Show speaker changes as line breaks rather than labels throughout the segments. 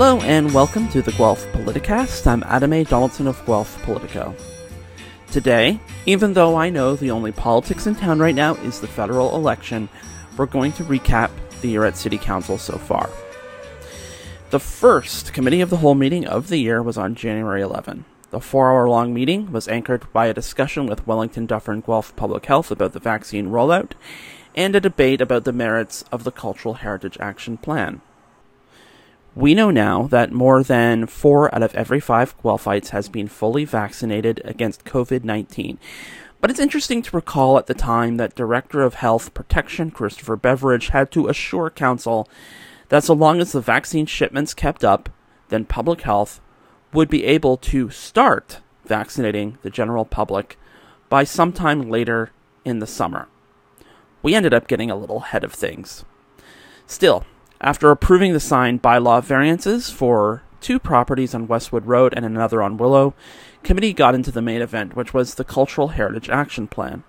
Hello and welcome to the Guelph Politicast. I'm Adam A. Donaldson of Guelph Politico. Today, even though I know the only politics in town right now is the federal election, we're going to recap the year at City Council so far. The first Committee of the Whole meeting of the year was on January 11. The four hour long meeting was anchored by a discussion with Wellington Dufferin Guelph Public Health about the vaccine rollout and a debate about the merits of the Cultural Heritage Action Plan. We know now that more than four out of every five Guelphites has been fully vaccinated against COVID 19. But it's interesting to recall at the time that Director of Health Protection Christopher Beveridge had to assure Council that so long as the vaccine shipments kept up, then public health would be able to start vaccinating the general public by sometime later in the summer. We ended up getting a little ahead of things. Still, after approving the signed bylaw variances for two properties on Westwood Road and another on Willow, committee got into the main event, which was the Cultural Heritage Action Plan.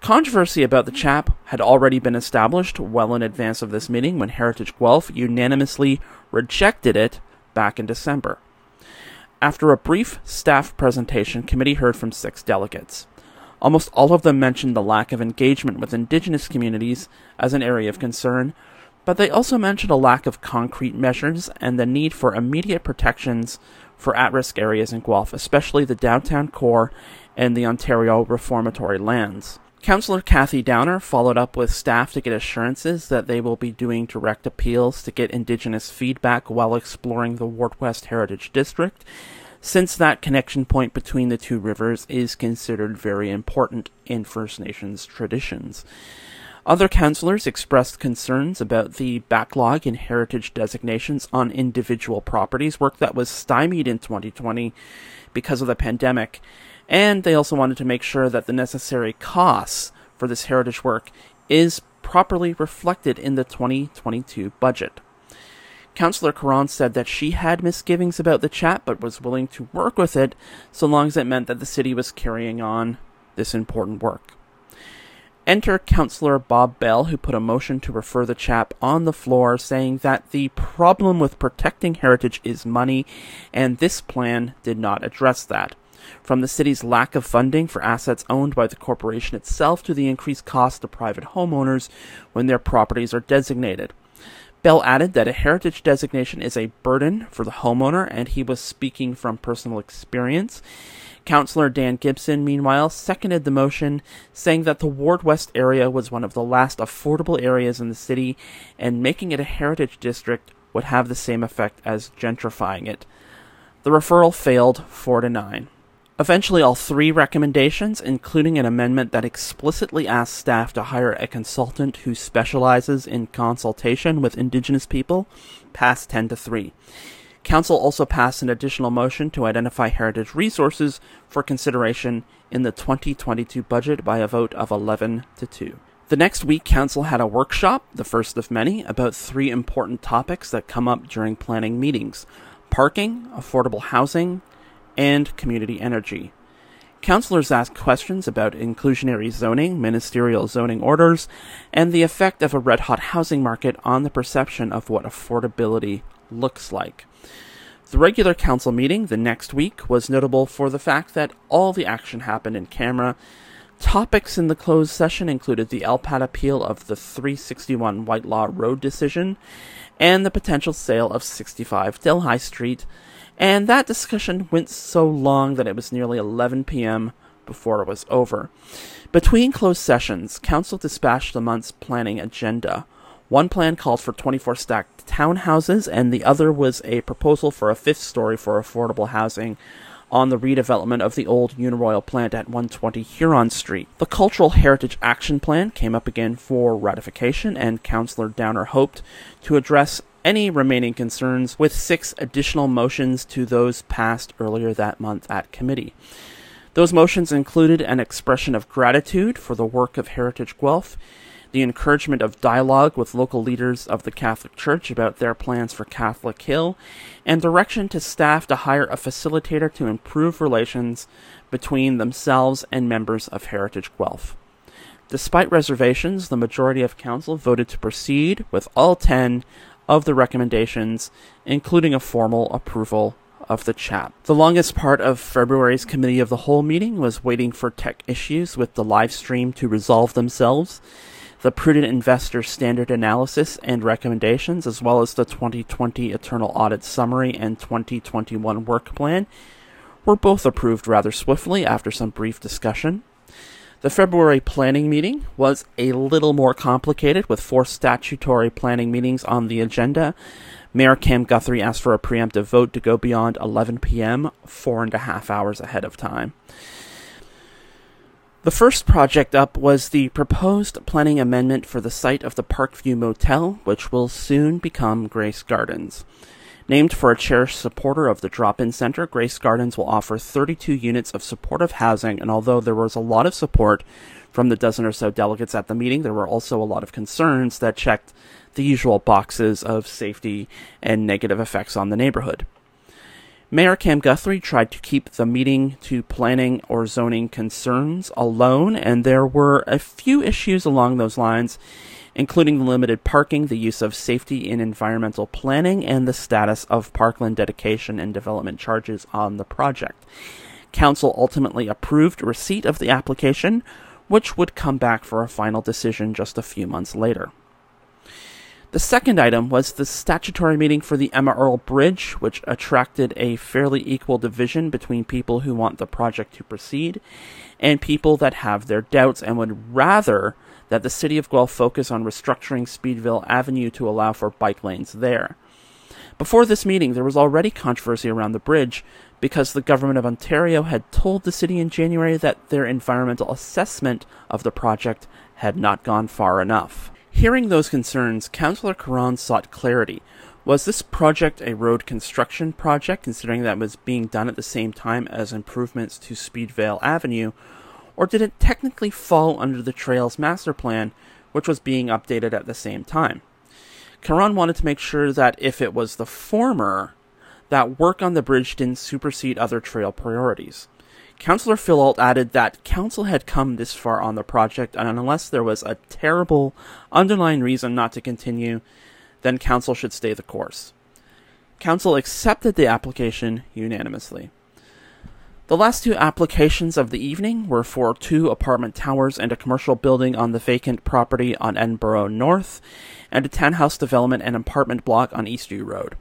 Controversy about the CHAP had already been established well in advance of this meeting when Heritage Guelph unanimously rejected it back in December. After a brief staff presentation, committee heard from six delegates. Almost all of them mentioned the lack of engagement with indigenous communities as an area of concern, but they also mentioned a lack of concrete measures and the need for immediate protections for at risk areas in Guelph, especially the downtown core and the Ontario reformatory lands. Councillor Kathy Downer followed up with staff to get assurances that they will be doing direct appeals to get Indigenous feedback while exploring the Ward West Heritage District, since that connection point between the two rivers is considered very important in First Nations traditions. Other councillors expressed concerns about the backlog in heritage designations on individual properties, work that was stymied in 2020 because of the pandemic, and they also wanted to make sure that the necessary costs for this heritage work is properly reflected in the 2022 budget. Councillor Caron said that she had misgivings about the CHAP but was willing to work with it so long as it meant that the city was carrying on this important work. Enter Councillor Bob Bell, who put a motion to refer the CHAP on the floor, saying that the problem with protecting heritage is money, and this plan did not address that. From the city's lack of funding for assets owned by the corporation itself to the increased cost to private homeowners when their properties are designated. Bell added that a heritage designation is a burden for the homeowner, and he was speaking from personal experience. Councillor Dan Gibson, meanwhile, seconded the motion, saying that the Ward West area was one of the last affordable areas in the city, and making it a heritage district would have the same effect as gentrifying it. The referral failed 4 to 9. Eventually, all three recommendations, including an amendment that explicitly asks staff to hire a consultant who specializes in consultation with Indigenous people, passed 10 to 3. Council also passed an additional motion to identify heritage resources for consideration in the 2022 budget by a vote of 11 to 2. The next week, Council had a workshop, the first of many, about three important topics that come up during planning meetings parking, affordable housing, and community energy. Councillors asked questions about inclusionary zoning, ministerial zoning orders, and the effect of a red hot housing market on the perception of what affordability looks like. The regular council meeting the next week was notable for the fact that all the action happened in camera. Topics in the closed session included the LPAT appeal of the 361 Whitelaw Road decision and the potential sale of 65 Delhi Street, and that discussion went so long that it was nearly 11 p.m. before it was over. Between closed sessions, Council dispatched the month's planning agenda. One plan called for 24 stacked townhouses, and the other was a proposal for a fifth story for affordable housing on the redevelopment of the old Uniroyal plant at 120 Huron Street. The Cultural Heritage Action Plan came up again for ratification, and Councillor Downer hoped to address any remaining concerns with six additional motions to those passed earlier that month at committee. Those motions included an expression of gratitude for the work of Heritage Guelph the encouragement of dialogue with local leaders of the Catholic Church about their plans for Catholic Hill, and direction to staff to hire a facilitator to improve relations between themselves and members of Heritage Guelph. Despite reservations, the majority of council voted to proceed with all 10 of the recommendations, including a formal approval of the CHAP. The longest part of February's Committee of the Whole meeting was waiting for tech issues with the live stream to resolve themselves, the prudent investor standard analysis and recommendations, as well as the 2020 internal audit summary and 2021 work plan, were both approved rather swiftly after some brief discussion. The February planning meeting was a little more complicated, with four statutory planning meetings on the agenda. Mayor Cam Guthrie asked for a preemptive vote to go beyond 11 p.m., four and a half hours ahead of time. The first project up was the proposed planning amendment for the site of the Parkview Motel, which will soon become Grace Gardens. Named for a cherished supporter of the drop in center, Grace Gardens will offer 32 units of supportive housing, and although there was a lot of support from the dozen or so delegates at the meeting, there were also a lot of concerns that checked the usual boxes of safety and negative effects on the neighborhood. Mayor Cam Guthrie tried to keep the meeting to planning or zoning concerns alone, and there were a few issues along those lines including the limited parking, the use of safety in environmental planning, and the status of parkland dedication and development charges on the project. Council ultimately approved receipt of the application, which would come back for a final decision just a few months later. The second item was the statutory meeting for the Emma Earl Bridge, which attracted a fairly equal division between people who want the project to proceed and people that have their doubts and would rather that the City of Guelph focus on restructuring Speedvale Avenue to allow for bike lanes there. Before this meeting, there was already controversy around the bridge because the Government of Ontario had told the city in January that their environmental assessment of the project had not gone far enough. Hearing those concerns, Councillor Caron sought clarity. Was this project a road construction project, considering that it was being done at the same time as improvements to Speedvale Avenue, or did it technically fall under the Trails Master Plan, which was being updated at the same time? Caron wanted to make sure that if it was the former, that work on the bridge didn't supersede other trail priorities. Councillor Phil Allt added that council had come this far on the project, and unless there was a terrible underlying reason not to continue, then council should stay the course. Council accepted the application unanimously. The last two applications of the evening were for two apartment towers and a commercial building on the vacant property on Edinburgh North, and a townhouse development and apartment block on Eastview Road.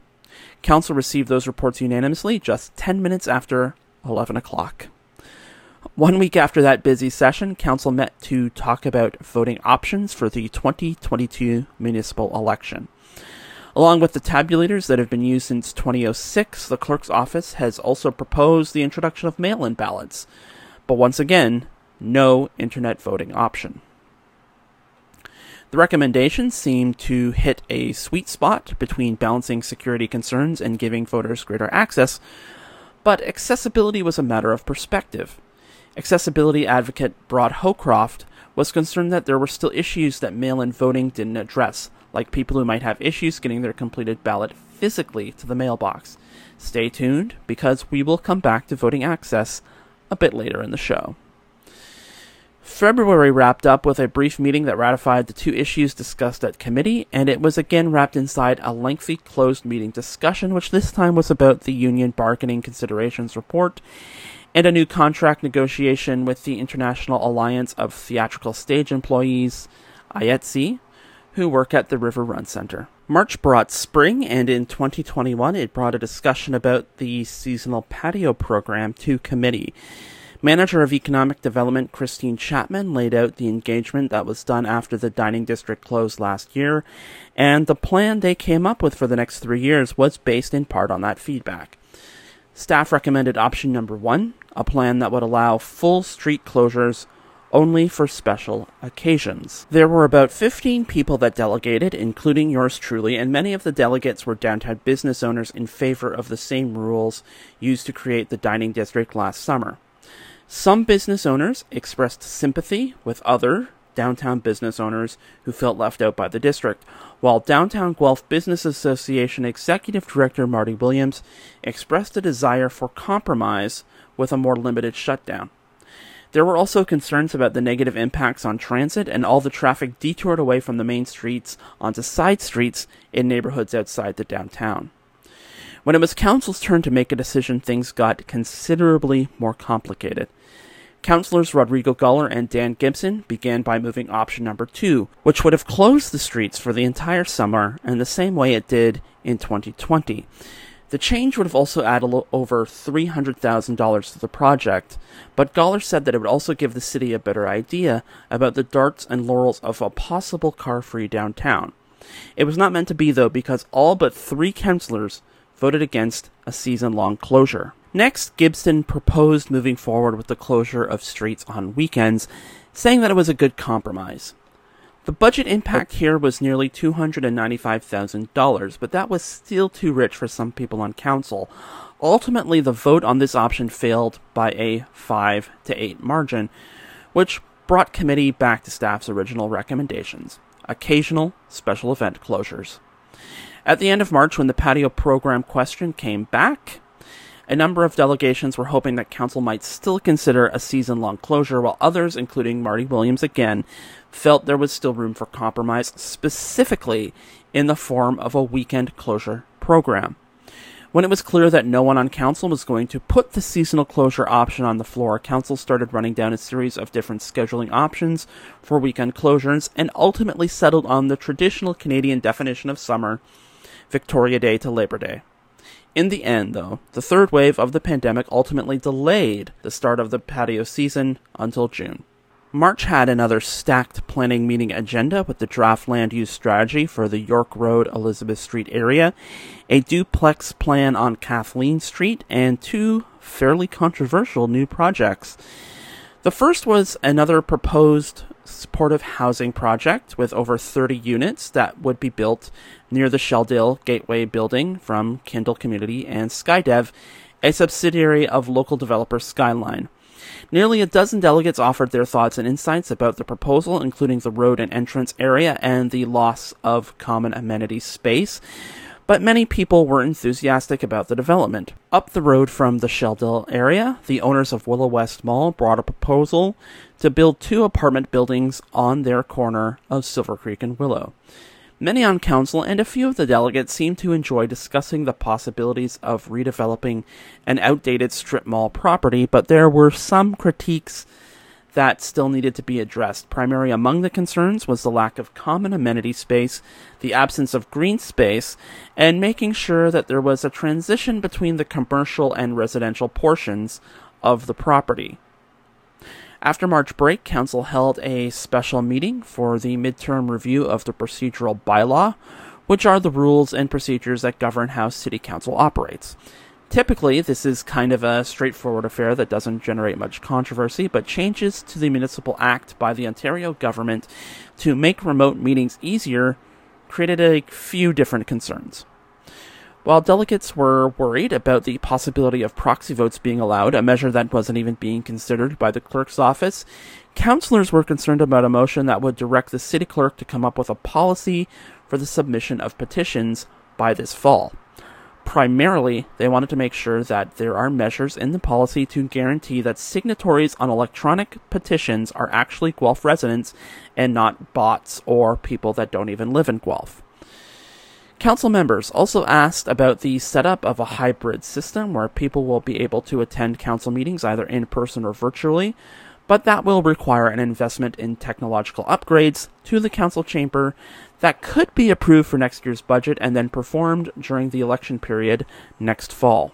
Council received those reports unanimously just 10 minutes after 11 o'clock. One week after that busy session, Council met to talk about voting options for the 2022 municipal election. Along with the tabulators that have been used since 2006, the clerk's office has also proposed the introduction of mail in ballots. But once again, no internet voting option. The recommendations seem to hit a sweet spot between balancing security concerns and giving voters greater access, but accessibility was a matter of perspective. Accessibility advocate Brad Howcroft was concerned that there were still issues that mail in voting didn't address, like people who might have issues getting their completed ballot physically to the mailbox. Stay tuned, because we will come back to voting access a bit later in the show. February wrapped up with a brief meeting that ratified the two issues discussed at committee, and it was again wrapped inside a lengthy closed meeting discussion, which this time was about the union bargaining considerations report and a new contract negotiation with the International Alliance of Theatrical Stage Employees, IATSE, who work at the River Run Center. March brought spring, and in 2021 it brought a discussion about the seasonal patio program to committee. Manager of Economic Development Christine Chapman laid out the engagement that was done after the dining district closed last year, and the plan they came up with for the next three years was based in part on that feedback. Staff recommended option number one, a plan that would allow full street closures only for special occasions. There were about 15 people that delegated, including yours truly, and many of the delegates were downtown business owners in favor of the same rules used to create the dining district last summer. Some business owners expressed sympathy with other downtown business owners who felt left out by the district, while Downtown Guelph Business Association Executive Director Marty Williams expressed a desire for compromise with a more limited shutdown. There were also concerns about the negative impacts on transit and all the traffic detoured away from the main streets onto side streets in neighborhoods outside the downtown. When it was council's turn to make a decision, things got considerably more complicated. Councillors Rodrigo Goller and Dan Gibson began by moving option number two, which would have closed the streets for the entire summer in the same way it did in 2020. The change would have also added over $300,000 to the project, but Goller said that it would also give the city a better idea about the darts and laurels of a possible car free downtown. It was not meant to be, though, because all but three councillors voted against a season long closure. Next, Gibson proposed moving forward with the closure of streets on weekends, saying that it was a good compromise. The budget impact here was nearly $295,000, but that was still too rich for some people on council. Ultimately, the vote on this option failed by a 5 to 8 margin, which brought committee back to staff's original recommendations occasional special event closures. At the end of March, when the patio program question came back, a number of delegations were hoping that council might still consider a season long closure, while others, including Marty Williams again, felt there was still room for compromise, specifically in the form of a weekend closure program. When it was clear that no one on council was going to put the seasonal closure option on the floor, council started running down a series of different scheduling options for weekend closures and ultimately settled on the traditional Canadian definition of summer, Victoria Day to Labor Day. In the end, though, the third wave of the pandemic ultimately delayed the start of the patio season until June. March had another stacked planning meeting agenda with the draft land use strategy for the York Road Elizabeth Street area, a duplex plan on Kathleen Street, and two fairly controversial new projects. The first was another proposed supportive housing project with over 30 units that would be built near the Shelldale Gateway building from Kindle Community and Skydev, a subsidiary of local developer Skyline. Nearly a dozen delegates offered their thoughts and insights about the proposal, including the road and entrance area and the loss of common amenity space but many people were enthusiastic about the development. Up the road from the Shelldale area, the owners of Willow West Mall brought a proposal to build two apartment buildings on their corner of Silver Creek and Willow. Many on council and a few of the delegates seemed to enjoy discussing the possibilities of redeveloping an outdated strip mall property, but there were some critiques that still needed to be addressed. Primary among the concerns was the lack of common amenity space, the absence of green space, and making sure that there was a transition between the commercial and residential portions of the property. After March break, Council held a special meeting for the midterm review of the procedural bylaw, which are the rules and procedures that govern how City Council operates. Typically, this is kind of a straightforward affair that doesn't generate much controversy, but changes to the Municipal Act by the Ontario government to make remote meetings easier created a few different concerns. While delegates were worried about the possibility of proxy votes being allowed, a measure that wasn't even being considered by the clerk's office, councillors were concerned about a motion that would direct the city clerk to come up with a policy for the submission of petitions by this fall. Primarily, they wanted to make sure that there are measures in the policy to guarantee that signatories on electronic petitions are actually Guelph residents and not bots or people that don't even live in Guelph. Council members also asked about the setup of a hybrid system where people will be able to attend council meetings either in person or virtually, but that will require an investment in technological upgrades to the council chamber that could be approved for next year's budget and then performed during the election period next fall.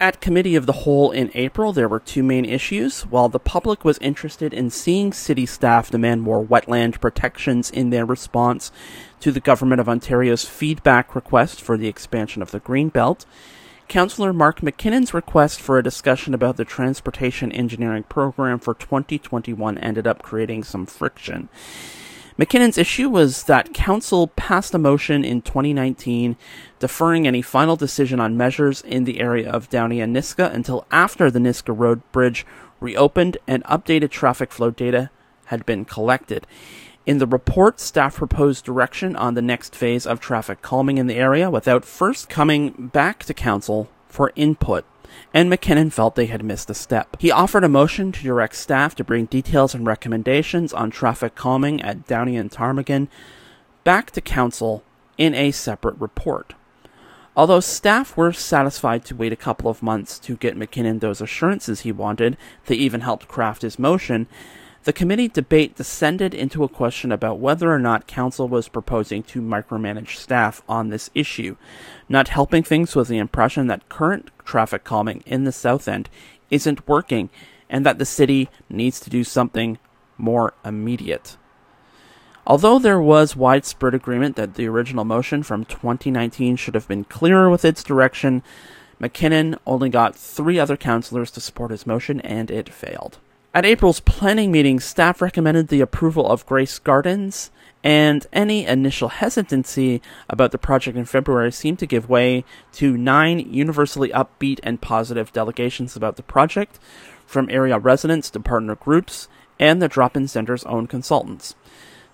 At Committee of the Whole in April, there were two main issues. While the public was interested in seeing city staff demand more wetland protections in their response to the Government of Ontario's feedback request for the expansion of the Greenbelt, Councillor Mark MacKinnon's request for a discussion about the transportation engineering program for 2021 ended up creating some friction. MacKinnon's issue was that Council passed a motion in 2019 deferring any final decision on measures in the area of Downey and Niska until after the Niska Road Bridge reopened and updated traffic flow data had been collected. In the report, staff proposed direction on the next phase of traffic calming in the area without first coming back to Council for input. and MacKinnon felt they had missed a step. He offered a motion to direct staff to bring details and recommendations on traffic calming at Downey and Ptarmigan back to council in a separate report. Although staff were satisfied to wait a couple of months to get MacKinnon those assurances he wanted, they even helped craft his motion, the committee debate descended into a question about whether or not council was proposing to micromanage staff on this issue. Not helping things was the impression that current traffic calming in the South End isn't working and that the city needs to do something more immediate. Although there was widespread agreement that the original motion from 2019 should have been clearer with its direction, MacKinnon only got three other councillors to support his motion and it failed. At April's planning meeting, staff recommended the approval of Grace Gardens, and any initial hesitancy about the project in February seemed to give way to nine universally upbeat and positive delegations about the project from area residents to partner groups and the drop in center's own consultants.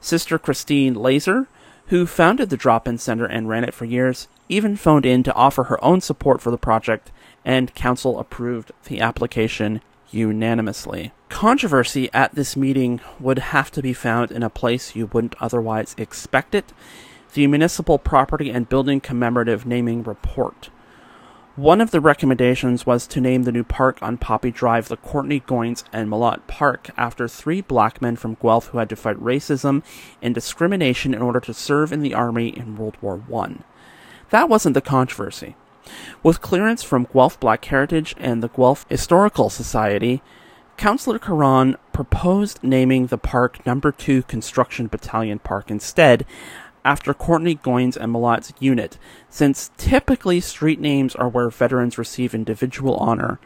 Sister Christine Leyser, who founded the drop in center and ran it for years, even phoned in to offer her own support for the project, and council approved the application unanimously. Controversy at this meeting would have to be found in a place you wouldn't otherwise expect it the Municipal Property and Building Commemorative Naming Report. One of the recommendations was to name the new park on Poppy Drive the Courtney Goins and Malott Park after three black men from Guelph who had to fight racism and discrimination in order to serve in the army in World War I. That wasn't the controversy. With clearance from Guelph Black Heritage and the Guelph Historical Society, Councillor Caron proposed naming the park Number 2 Construction Battalion Park instead, after Courtney Goins and Malott's unit, since typically street names are where veterans receive individual honor,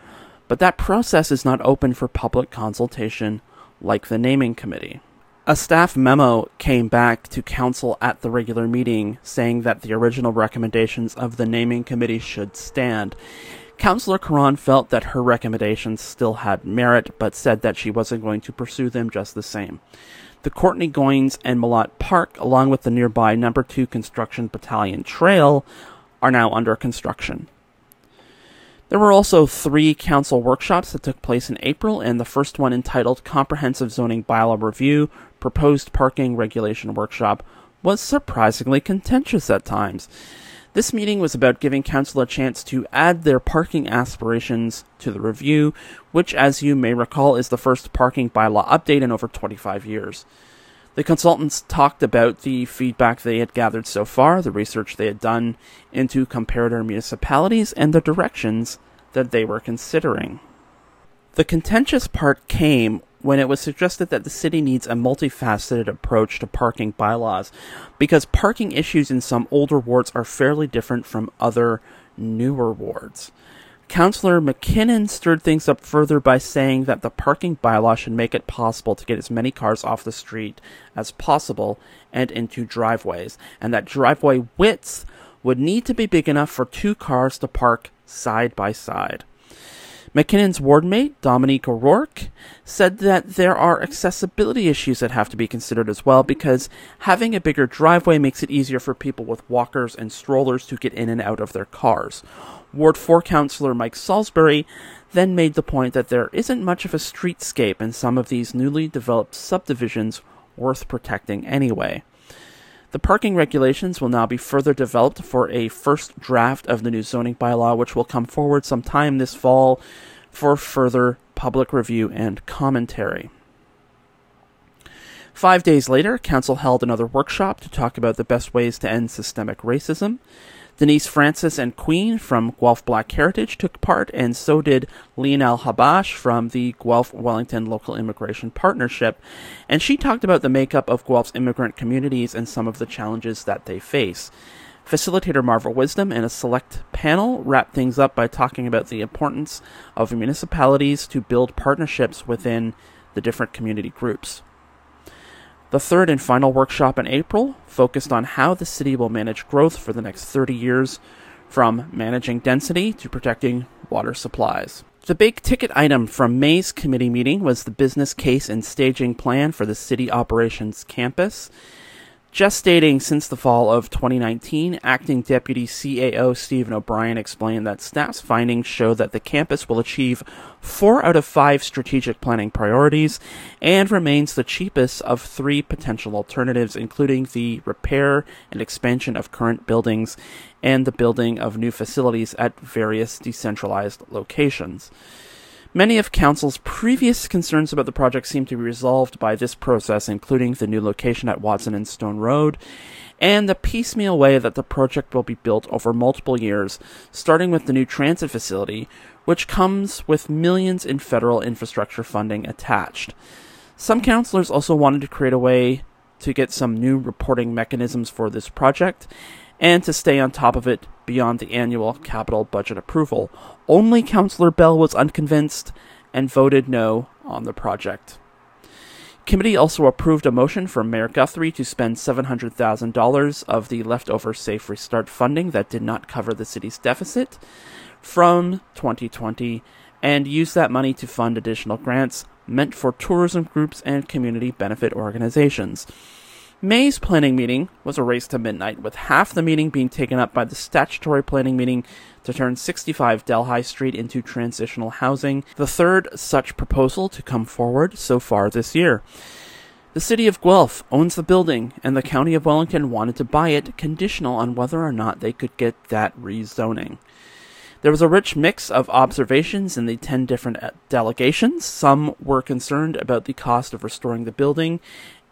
but that process is not open for public consultation like the naming committee. A staff memo came back to council at the regular meeting saying that the original recommendations of the naming committee should stand, Councillor Caron felt that her recommendations still had merit, but said that she wasn't going to pursue them just the same. The Courtney Goins and Malott Park, along with the nearby Number 2 Construction Battalion Trail, are now under construction. There were also three council workshops that took place in April, and the first one entitled Comprehensive Zoning Bylaw Review Proposed Parking Regulation Workshop was surprisingly contentious at times. This meeting was about giving council a chance to add their parking aspirations to the review, which, as you may recall, is the first parking bylaw update in over 25 years. The consultants talked about the feedback they had gathered so far, the research they had done into comparator municipalities, and the directions that they were considering. The contentious part came when it was suggested that the city needs a multifaceted approach to parking bylaws because parking issues in some older wards are fairly different from other newer wards. Councillor MacKinnon stirred things up further by saying that the parking bylaw should make it possible to get as many cars off the street as possible and into driveways, and that driveway widths would need to be big enough for two cars to park side by side. MacKinnon's wardmate, Dominique O'Rourke, said that there are accessibility issues that have to be considered as well because having a bigger driveway makes it easier for people with walkers and strollers to get in and out of their cars. Ward 4 councillor Mike Salisbury then made the point that there isn't much of a streetscape in some of these newly developed subdivisions worth protecting anyway. The parking regulations will now be further developed for a first draft of the new zoning bylaw, which will come forward sometime this fall for further public review and commentary. Five days later, Council held another workshop to talk about the best ways to end systemic racism. Denise Francis and Queen from Guelph Black Heritage took part, and so did Lionel Habash from the Guelph Wellington Local Immigration Partnership. And she talked about the makeup of Guelph's immigrant communities and some of the challenges that they face. Facilitator Marvel Wisdom and a select panel wrapped things up by talking about the importance of municipalities to build partnerships within the different community groups. The third and final workshop in April focused on how the city will manage growth for the next 30 years, from managing density to protecting water supplies. The big ticket item from May's committee meeting was the business case and staging plan for the city operations campus. Gestating since the fall of 2019, acting deputy CAO Stephen O'Brien explained that staff's findings show that the campus will achieve four out of five strategic planning priorities and remains the cheapest of three potential alternatives, including the repair and expansion of current buildings and the building of new facilities at various decentralized locations. Many of Council's previous concerns about the project seem to be resolved by this process, including the new location at Watson and Stone Road, and the piecemeal way that the project will be built over multiple years, starting with the new transit facility, which comes with millions in federal infrastructure funding attached. Some councilors also wanted to create a way to get some new reporting mechanisms for this project and to stay on top of it beyond the annual capital budget approval. Only Councillor Bell was unconvinced and voted no on the project. Committee also approved a motion from Mayor Guthrie to spend $700,000 of the leftover Safe Restart funding that did not cover the city's deficit from 2020 and use that money to fund additional grants meant for tourism groups and community benefit organizations. May's planning meeting was a race to midnight, with half the meeting being taken up by the statutory planning meeting to turn 65 Delhi Street into transitional housing, the third such proposal to come forward so far this year. The city of Guelph owns the building, and the county of Wellington wanted to buy it conditional on whether or not they could get that rezoning. There was a rich mix of observations in the 10 different uh, delegations. Some were concerned about the cost of restoring the building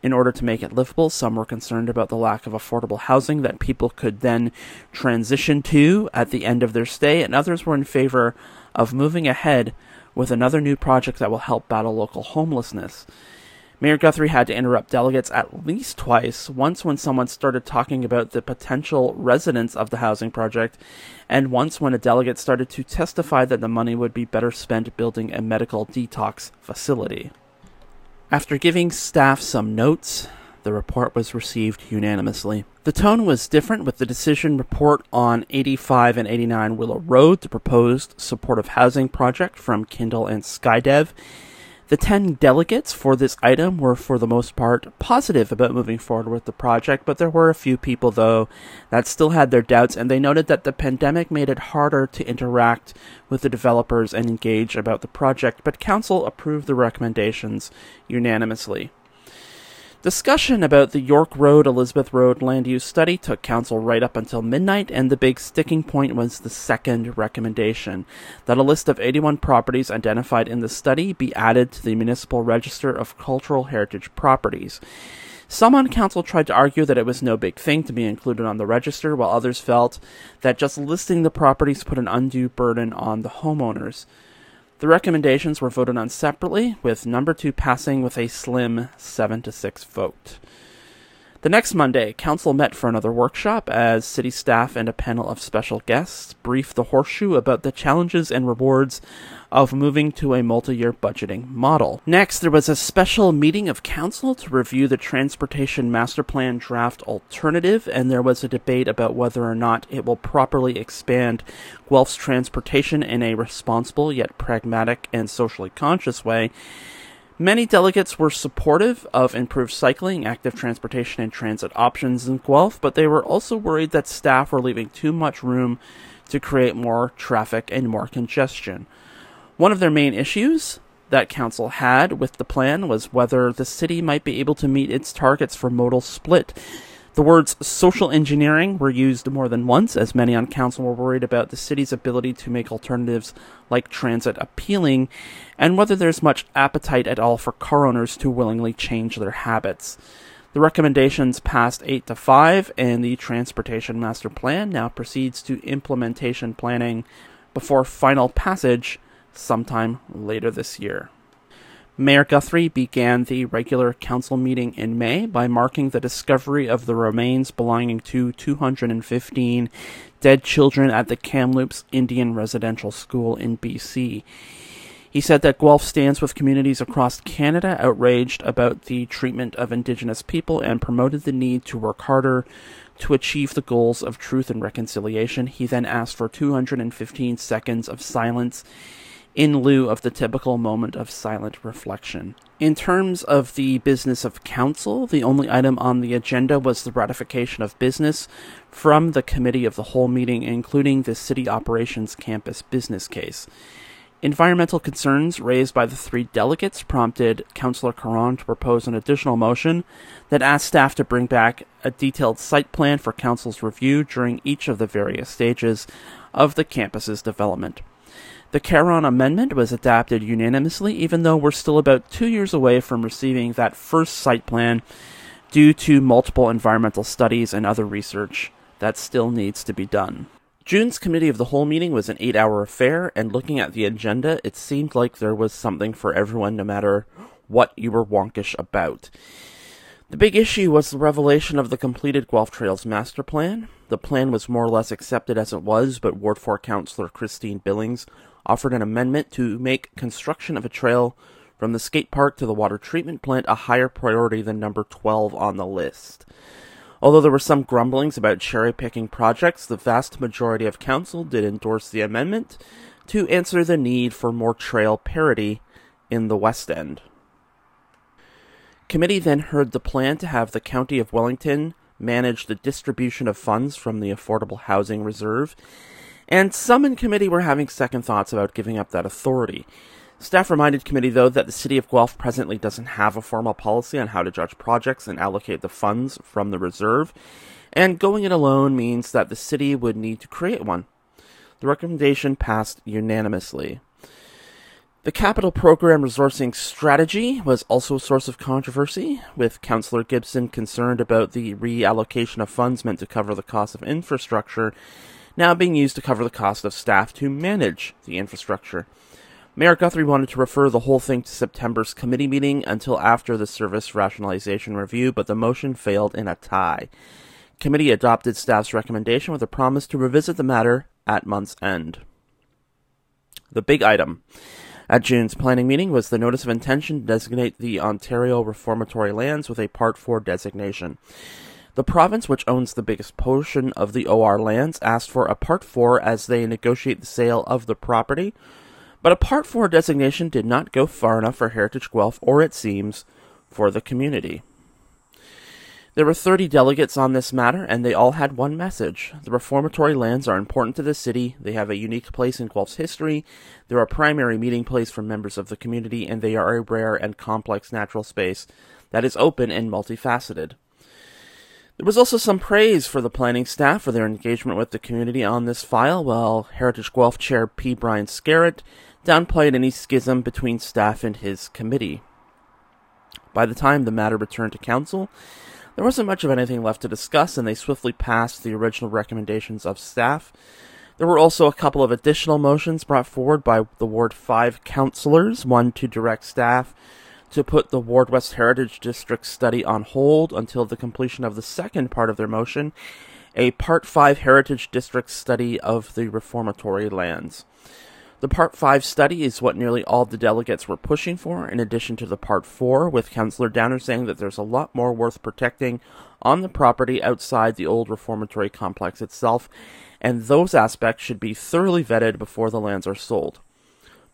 in order to make it livable. Some were concerned about the lack of affordable housing that people could then transition to at the end of their stay, and others were in favor of moving ahead with another new project that will help battle local homelessness. Mayor Guthrie had to interrupt delegates at least twice, once when someone started talking about the potential residents of the housing project, and once when a delegate started to testify that the money would be better spent building a medical detox facility. After giving staff some notes, the report was received unanimously. The tone was different with the decision report on 85 and 89 Willow Road, the proposed supportive housing project from Kindle and Skydev, the 10 delegates for this item were, for the most part, positive about moving forward with the project, but there were a few people, though, that still had their doubts, and they noted that the pandemic made it harder to interact with the developers and engage about the project, but Council approved the recommendations unanimously. Discussion about the York Road Elizabeth Road land use study took council right up until midnight, and the big sticking point was the second recommendation that a list of 81 properties identified in the study be added to the municipal register of cultural heritage properties. Some on council tried to argue that it was no big thing to be included on the register, while others felt that just listing the properties put an undue burden on the homeowners. The recommendations were voted on separately, with number two passing with a slim 7 to 6 vote. The next Monday, Council met for another workshop as city staff and a panel of special guests briefed the Horseshoe about the challenges and rewards of moving to a multi year budgeting model. Next, there was a special meeting of Council to review the Transportation Master Plan draft alternative, and there was a debate about whether or not it will properly expand Guelph's transportation in a responsible yet pragmatic and socially conscious way. Many delegates were supportive of improved cycling, active transportation, and transit options in Guelph, but they were also worried that staff were leaving too much room to create more traffic and more congestion. One of their main issues that council had with the plan was whether the city might be able to meet its targets for modal split the words social engineering were used more than once, as many on council were worried about the city's ability to make alternatives like transit appealing, and whether there's much appetite at all for car owners to willingly change their habits. The recommendations passed 8 to 5, and the Transportation Master Plan now proceeds to implementation planning before final passage sometime later this year. Mayor Guthrie began the regular council meeting in May by marking the discovery of the remains belonging to 215 dead children at the Kamloops Indian Residential School in BC. He said that Guelph stands with communities across Canada outraged about the treatment of Indigenous people and promoted the need to work harder to achieve the goals of truth and reconciliation. He then asked for 215 seconds of silence in lieu of the typical moment of silent reflection. In terms of the business of council, the only item on the agenda was the ratification of business from the committee of the whole meeting, including the City Operations Campus business case. Environmental concerns raised by the three delegates prompted Councillor Caron to propose an additional motion that asked staff to bring back a detailed site plan for Council's review during each of the various stages of the campus's development. The Caron Amendment was adopted unanimously, even though we're still about two years away from receiving that first site plan due to multiple environmental studies and other research that still needs to be done. June's committee of the whole meeting was an eight hour affair, and looking at the agenda, it seemed like there was something for everyone, no matter what you were wonkish about. The big issue was the revelation of the completed Guelph Trails master plan. The plan was more or less accepted as it was, but Ward 4 Councillor Christine Billings offered an amendment to make construction of a trail from the skate park to the water treatment plant a higher priority than number 12 on the list. Although there were some grumblings about cherry picking projects, the vast majority of council did endorse the amendment to answer the need for more trail parity in the West End. Committee then heard the plan to have the County of Wellington manage the distribution of funds from the Affordable Housing Reserve, and some in committee were having second thoughts about giving up that authority. Staff reminded committee, though, that the City of Guelph presently doesn't have a formal policy on how to judge projects and allocate the funds from the reserve, and going it alone means that the city would need to create one. The recommendation passed unanimously. The capital program resourcing strategy was also a source of controversy, with Councillor Gibson concerned about the reallocation of funds meant to cover the cost of infrastructure now being used to cover the cost of staff to manage the infrastructure. Mayor Guthrie wanted to refer the whole thing to September's committee meeting until after the service rationalization review, but the motion failed in a tie. Committee adopted staff's recommendation with a promise to revisit the matter at month's end. The big item at June's planning meeting was the notice of intention to designate the Ontario Reformatory lands with a Part 4 designation. The province, which owns the biggest portion of the OR lands, asked for a Part 4 as they negotiate the sale of the property but a Part 4 designation did not go far enough for Heritage Guelph, or it seems, for the community. There were 30 delegates on this matter, and they all had one message. The reformatory lands are important to the city, they have a unique place in Guelph's history, they're a primary meeting place for members of the community, and they are a rare and complex natural space that is open and multifaceted. There was also some praise for the planning staff for their engagement with the community on this file, while Heritage Guelph Chair P. Brian Scarrett downplayed any schism between staff and his committee. By the time the matter returned to council, there wasn't much of anything left to discuss, and they swiftly passed the original recommendations of staff. There were also a couple of additional motions brought forward by the Ward 5 councillors, one to direct staff to put the Ward West Heritage District study on hold until the completion of the second part of their motion, a Part 5 Heritage District study of the reformatory lands. The Part 5 study is what nearly all the delegates were pushing for, in addition to the Part 4, with Councillor Downer saying that there's a lot more worth protecting on the property outside the old reformatory complex itself, and those aspects should be thoroughly vetted before the lands are sold.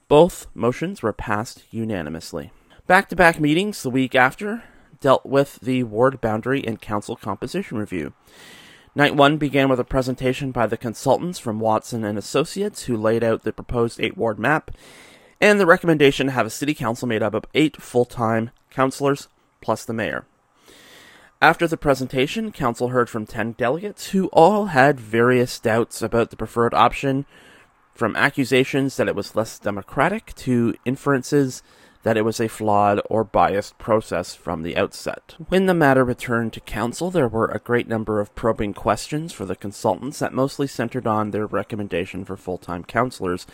Both motions were passed unanimously. Back to back meetings the week after dealt with the ward boundary and council composition review. Night one began with a presentation by the consultants from Watson and Associates, who laid out the proposed eight ward map and the recommendation to have a city council made up of eight full time councilors plus the mayor. After the presentation, council heard from 10 delegates who all had various doubts about the preferred option, from accusations that it was less democratic to inferences that it was a flawed or biased process from the outset. When the matter returned to council, there were a great number of probing questions for the consultants that mostly centered on their recommendation for full time counselors,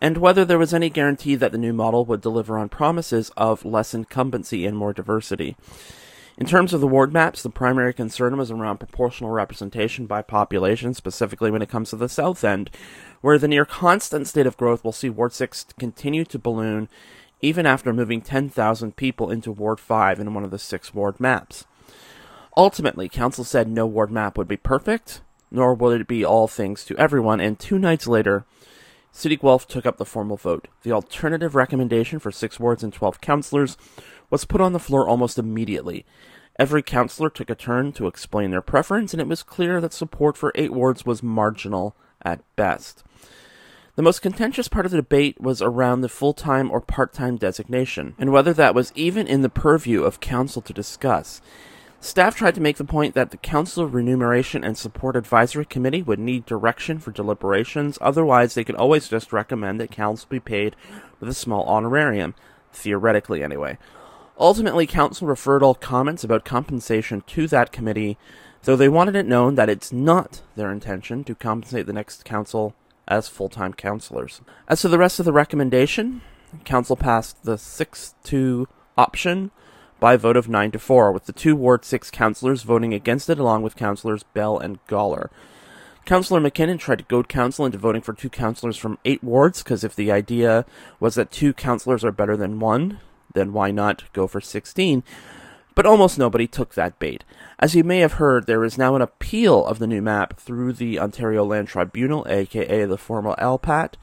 and whether there was any guarantee that the new model would deliver on promises of less incumbency and more diversity. In terms of the ward maps, the primary concern was around proportional representation by population, specifically when it comes to the south end, where the near constant state of growth will see Ward 6 continue to balloon even after moving 10,000 people into Ward 5 in one of the six ward maps. Ultimately, Council said no ward map would be perfect, nor would it be all things to everyone, and two nights later, City Guelph took up the formal vote. The alternative recommendation for six wards and 12 councillors was put on the floor almost immediately. Every councillor took a turn to explain their preference, and it was clear that support for eight wards was marginal at best. The most contentious part of the debate was around the full time or part time designation, and whether that was even in the purview of council to discuss. Staff tried to make the point that the Council Remuneration and Support Advisory Committee would need direction for deliberations, otherwise, they could always just recommend that council be paid with a small honorarium, theoretically anyway. Ultimately, council referred all comments about compensation to that committee, though they wanted it known that it's not their intention to compensate the next council as full time councillors. As to the rest of the recommendation, council passed the 6 2 option by a vote of 9 to 4, with the two Ward 6 councillors voting against it, along with councillors Bell and Goller. Councillor MacKinnon tried to goad council into voting for two councillors from eight wards, because if the idea was that two councillors are better than one, then why not go for 16? But almost nobody took that bait. As you may have heard, there is now an appeal of the new map through the Ontario Land Tribunal, aka the formal LPAT,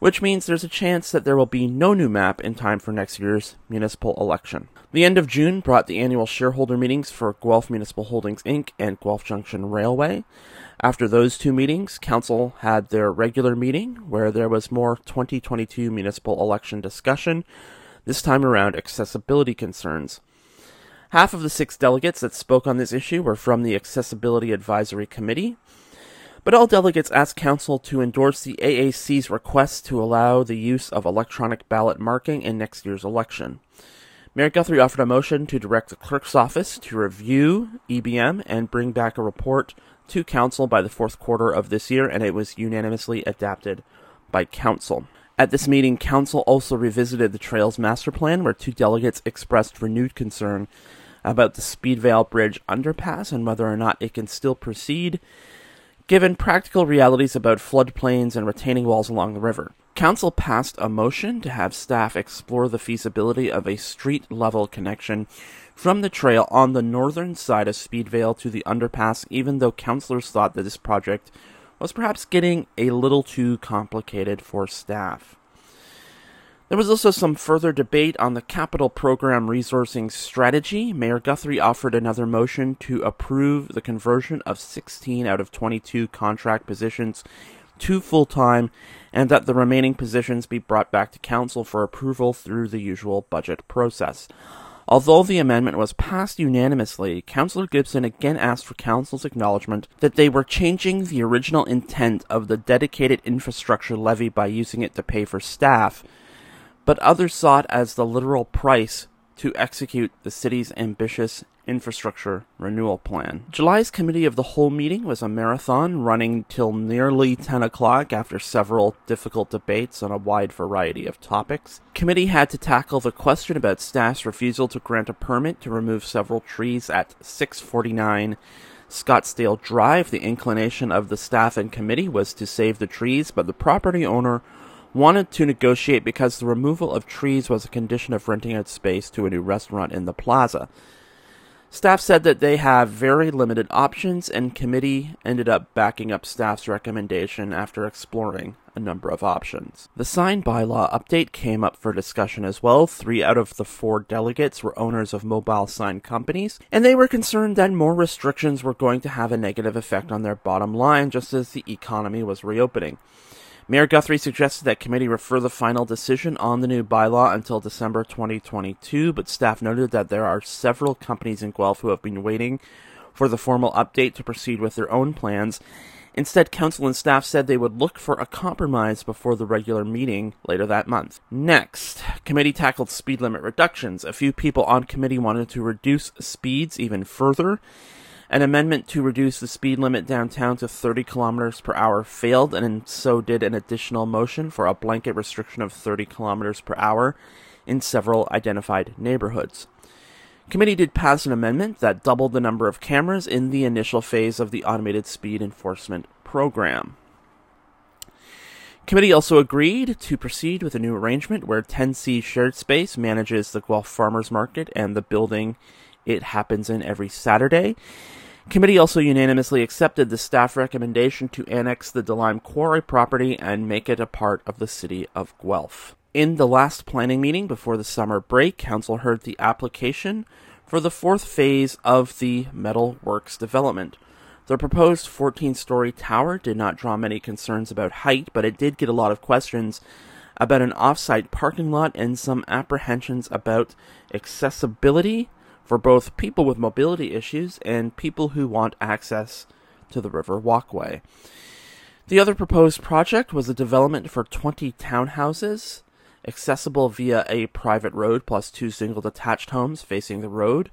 which means there's a chance that there will be no new map in time for next year's municipal election. The end of June brought the annual shareholder meetings for Guelph Municipal Holdings Inc. and Guelph Junction Railway. After those two meetings, Council had their regular meeting where there was more 2022 municipal election discussion, this time around accessibility concerns. Half of the six delegates that spoke on this issue were from the Accessibility Advisory Committee, but all delegates asked Council to endorse the AAC's request to allow the use of electronic ballot marking in next year's election. Mayor Guthrie offered a motion to direct the clerk's office to review EBM and bring back a report to Council by the fourth quarter of this year, and it was unanimously adopted by Council. At this meeting, Council also revisited the Trails Master Plan, where two delegates expressed renewed concern about the Speedvale Bridge underpass and whether or not it can still proceed, given practical realities about floodplains and retaining walls along the river. Council passed a motion to have staff explore the feasibility of a street level connection from the trail on the northern side of Speedvale to the underpass, even though councillors thought that this project was perhaps getting a little too complicated for staff. There was also some further debate on the capital program resourcing strategy. Mayor Guthrie offered another motion to approve the conversion of 16 out of 22 contract positions to full time and that the remaining positions be brought back to council for approval through the usual budget process. Although the amendment was passed unanimously, Councillor Gibson again asked for Council's acknowledgement that they were changing the original intent of the dedicated infrastructure levy by using it to pay for staff. But others saw it as the literal price to execute the city's ambitious infrastructure renewal plan. July's Committee of the Whole meeting was a marathon running till nearly 10 o'clock after several difficult debates on a wide variety of topics. Committee had to tackle the question about staff's refusal to grant a permit to remove several trees at 649 Scottsdale Drive. The inclination of the staff and committee was to save the trees, but the property owner wanted to negotiate because the removal of trees was a condition of renting out space to a new restaurant in the plaza. Staff said that they have very limited options, and committee ended up backing up staff's recommendation after exploring a number of options. The sign bylaw update came up for discussion as well. Three out of the four delegates were owners of mobile sign companies, and they were concerned that more restrictions were going to have a negative effect on their bottom line just as the economy was reopening. Mayor Guthrie suggested that committee refer the final decision on the new bylaw until December 2022, but staff noted that there are several companies in Guelph who have been waiting for the formal update to proceed with their own plans. Instead, council and staff said they would look for a compromise before the regular meeting later that month. Next, committee tackled speed limit reductions. A few people on committee wanted to reduce speeds even further. An amendment to reduce the speed limit downtown to 30 kilometers per hour failed, and so did an additional motion for a blanket restriction of 30 kilometers per hour in several identified neighborhoods. Committee did pass an amendment that doubled the number of cameras in the initial phase of the automated speed enforcement program. Committee also agreed to proceed with a new arrangement where 10C Shared Space manages the Guelph Farmers Market and the building it happens in every Saturday. Committee also unanimously accepted the staff recommendation to annex the Dolime Quarry property and make it a part of the city of Guelph. In the last planning meeting before the summer break, Council heard the application for the fourth phase of the Metal Works development. The proposed 14 story tower did not draw many concerns about height, but it did get a lot of questions about an off site parking lot and some apprehensions about accessibility for both people with mobility issues and people who want access to the river walkway. The other proposed project was a development for 20 townhouses, accessible via a private road plus two single detached homes facing the road,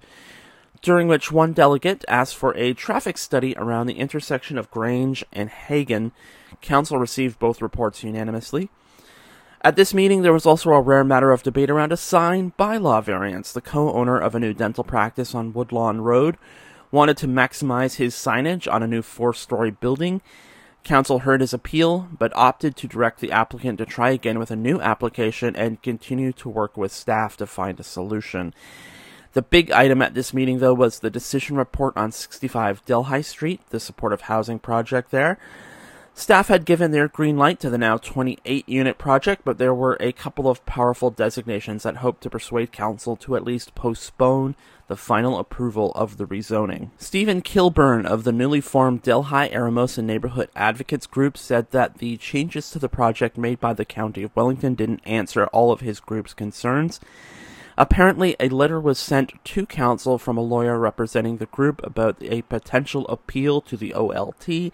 during which one delegate asked for a traffic study around the intersection of Grange and Hagan. Council received both reports unanimously. At this meeting, there was also a rare matter of debate around a sign bylaw variance. The co owner of a new dental practice on Woodlawn Road wanted to maximize his signage on a new four story building. Council heard his appeal, but opted to direct the applicant to try again with a new application and continue to work with staff to find a solution. The big item at this meeting, though, was the decision report on 65 Delhi Street, the supportive housing project there. Staff had given their green light to the now 28 unit project, but there were a couple of powerful designations that hoped to persuade Council to at least postpone the final approval of the rezoning. Stephen Kilburn of the newly formed Delhi Eramosa Neighborhood Advocates Group said that the changes to the project made by the County of Wellington didn't answer all of his group's concerns. Apparently, a letter was sent to council from a lawyer representing the group about a potential appeal to the OLT,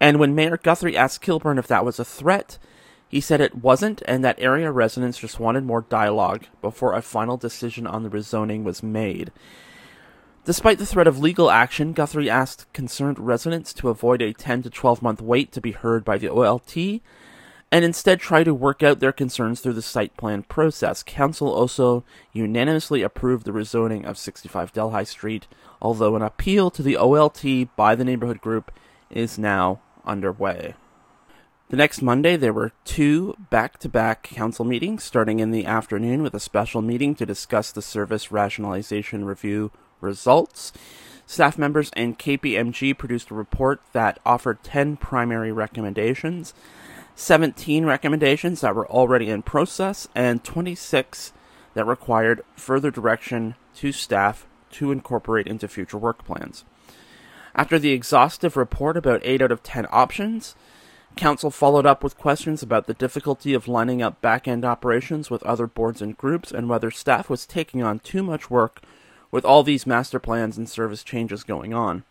and when Mayor Guthrie asked Kilburn if that was a threat, he said it wasn't and that area residents just wanted more dialogue before a final decision on the rezoning was made. Despite the threat of legal action, Guthrie asked concerned residents to avoid a 10 to 12 month wait to be heard by the OLT and instead try to work out their concerns through the site plan process. Council also unanimously approved the rezoning of 65 Delhi Street, although an appeal to the OLT by the neighborhood group is now underway. The next Monday, there were two back to back council meetings, starting in the afternoon with a special meeting to discuss the service rationalization review results. Staff members and KPMG produced a report that offered 10 primary recommendations, 17 recommendations that were already in process, and 26 that required further direction to staff to incorporate into future work plans. After the exhaustive report about 8 out of 10 options, Council followed up with questions about the difficulty of lining up back end operations with other boards and groups and whether staff was taking on too much work with all these master plans and service changes going on.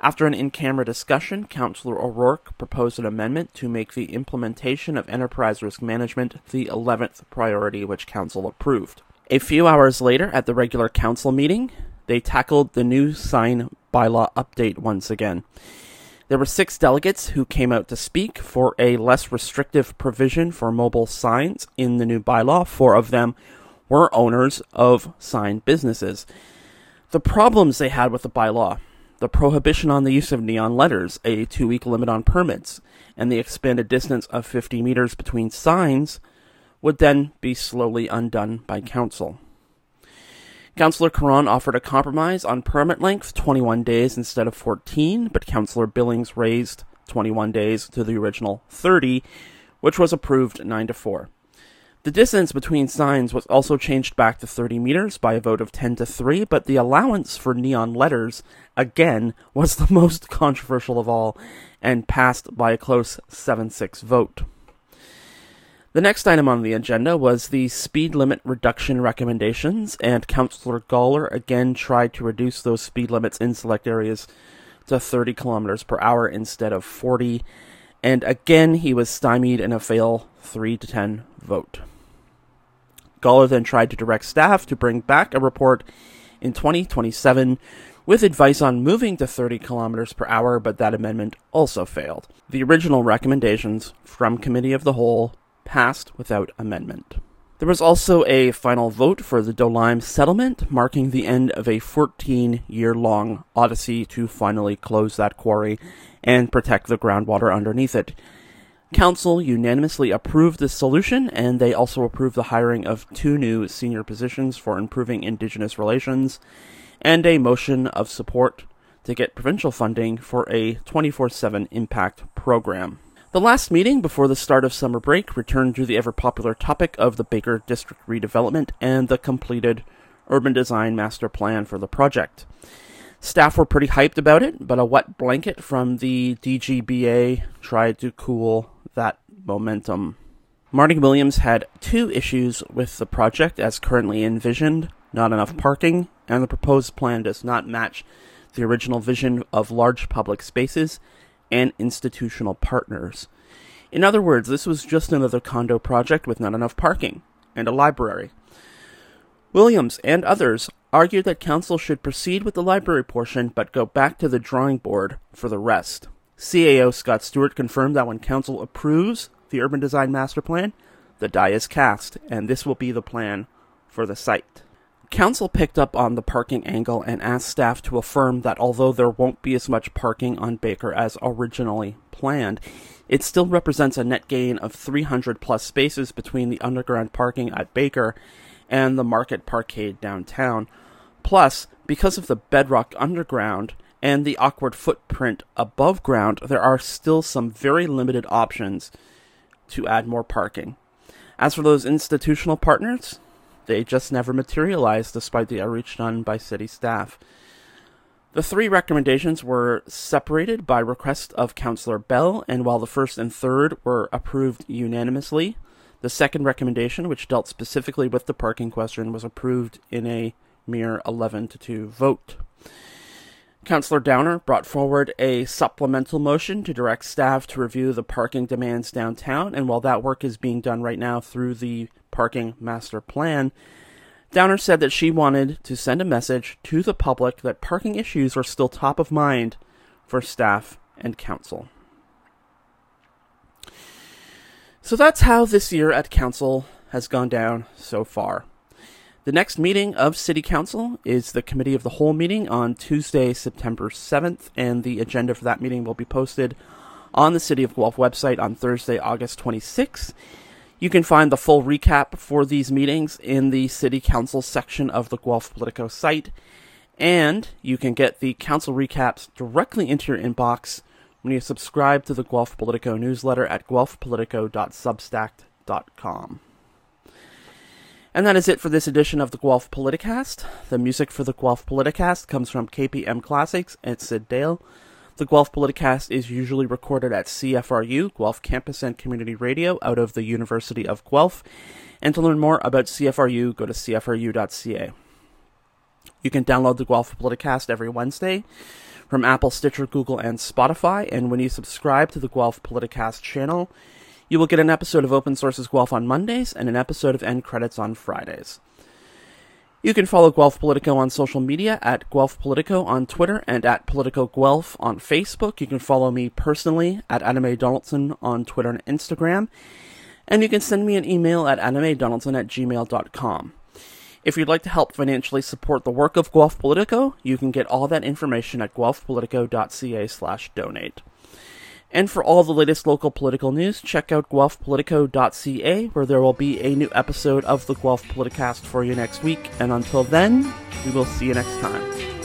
After an in camera discussion, Councillor O'Rourke proposed an amendment to make the implementation of enterprise risk management the 11th priority, which Council approved. A few hours later, at the regular Council meeting, they tackled the new sign bylaw update once again. There were six delegates who came out to speak for a less restrictive provision for mobile signs in the new bylaw. Four of them were owners of sign businesses. The problems they had with the bylaw the prohibition on the use of neon letters, a two week limit on permits, and the expanded distance of 50 meters between signs would then be slowly undone by council. Councillor Caron offered a compromise on permit length, 21 days instead of 14, but Councillor Billings raised 21 days to the original 30, which was approved 9 to 4. The distance between signs was also changed back to 30 meters by a vote of 10 to 3, but the allowance for neon letters, again, was the most controversial of all and passed by a close 7 6 vote. The next item on the agenda was the speed limit reduction recommendations, and Councillor Goller again tried to reduce those speed limits in select areas to 30 kilometers per hour instead of 40, and again he was stymied in a fail 3 to 10 vote. Goller then tried to direct staff to bring back a report in 2027 with advice on moving to 30 kilometers per hour, but that amendment also failed. The original recommendations from Committee of the Whole passed without amendment. There was also a final vote for the Dolime settlement, marking the end of a 14 year long odyssey to finally close that quarry and protect the groundwater underneath it. Council unanimously approved this solution, and they also approved the hiring of two new senior positions for improving Indigenous relations and a motion of support to get provincial funding for a 24 7 impact program. The last meeting before the start of summer break returned to the ever popular topic of the Baker District redevelopment and the completed urban design master plan for the project. Staff were pretty hyped about it, but a wet blanket from the DGBA tried to cool that momentum. Marty Williams had two issues with the project as currently envisioned not enough parking, and the proposed plan does not match the original vision of large public spaces and institutional partners. In other words, this was just another condo project with not enough parking and a library. Williams and others argued that council should proceed with the library portion but go back to the drawing board for the rest. CAO Scott Stewart confirmed that when council approves the urban design master plan, the die is cast, and this will be the plan for the site. Council picked up on the parking angle and asked staff to affirm that although there won't be as much parking on Baker as originally planned, it still represents a net gain of 300 plus spaces between the underground parking at Baker and the Market Parkade downtown. Plus, because of the bedrock underground and the awkward footprint above ground, there are still some very limited options to add more parking. As for those institutional partners, they just never materialized despite the outreach done by city staff. The three recommendations were separated by request of Councillor Bell, and while the first and third were approved unanimously, the second recommendation, which dealt specifically with the parking question, was approved in a mere 11 to 2 vote. Councillor Downer brought forward a supplemental motion to direct staff to review the parking demands downtown, and while that work is being done right now through the parking master plan, Downer said that she wanted to send a message to the public that parking issues are still top of mind for staff and council. So that's how this year at council has gone down so far. The next meeting of City Council is the Committee of the Whole meeting on Tuesday, September 7th, and the agenda for that meeting will be posted on the City of Guelph website on Thursday, August 26th. You can find the full recap for these meetings in the City Council section of the Guelph Politico site, and you can get the council recaps directly into your inbox when you subscribe to the Guelph Politico newsletter at guelphpolitico.substack.com. And that is it for this edition of the Guelph Politicast. The music for the Guelph Politicast comes from KPM Classics and Syd Dale. The Guelph Politicast is usually recorded at CFRU, Guelph Campus and Community Radio, out of the University of Guelph. And to learn more about CFRU, go to cfru.ca. You can download the Guelph Politicast every Wednesday from Apple, Stitcher, Google, and Spotify. And when you subscribe to the Guelph Politicast channel, you will get an episode of Open Sources Guelph on Mondays and an episode of End Credits on Fridays. You can follow Guelph Politico on social media at Guelph Politico on Twitter and at Politico Guelph on Facebook. You can follow me personally at Adam A Donaldson on Twitter and Instagram. And you can send me an email at adamadonaldson at gmail.com. If you'd like to help financially support the work of Guelph Politico, you can get all that information at guelphpolitico.ca slash donate. And for all the latest local political news, check out guelphpolitico.ca, where there will be a new episode of the Guelph Politicast for you next week. And until then, we will see you next time.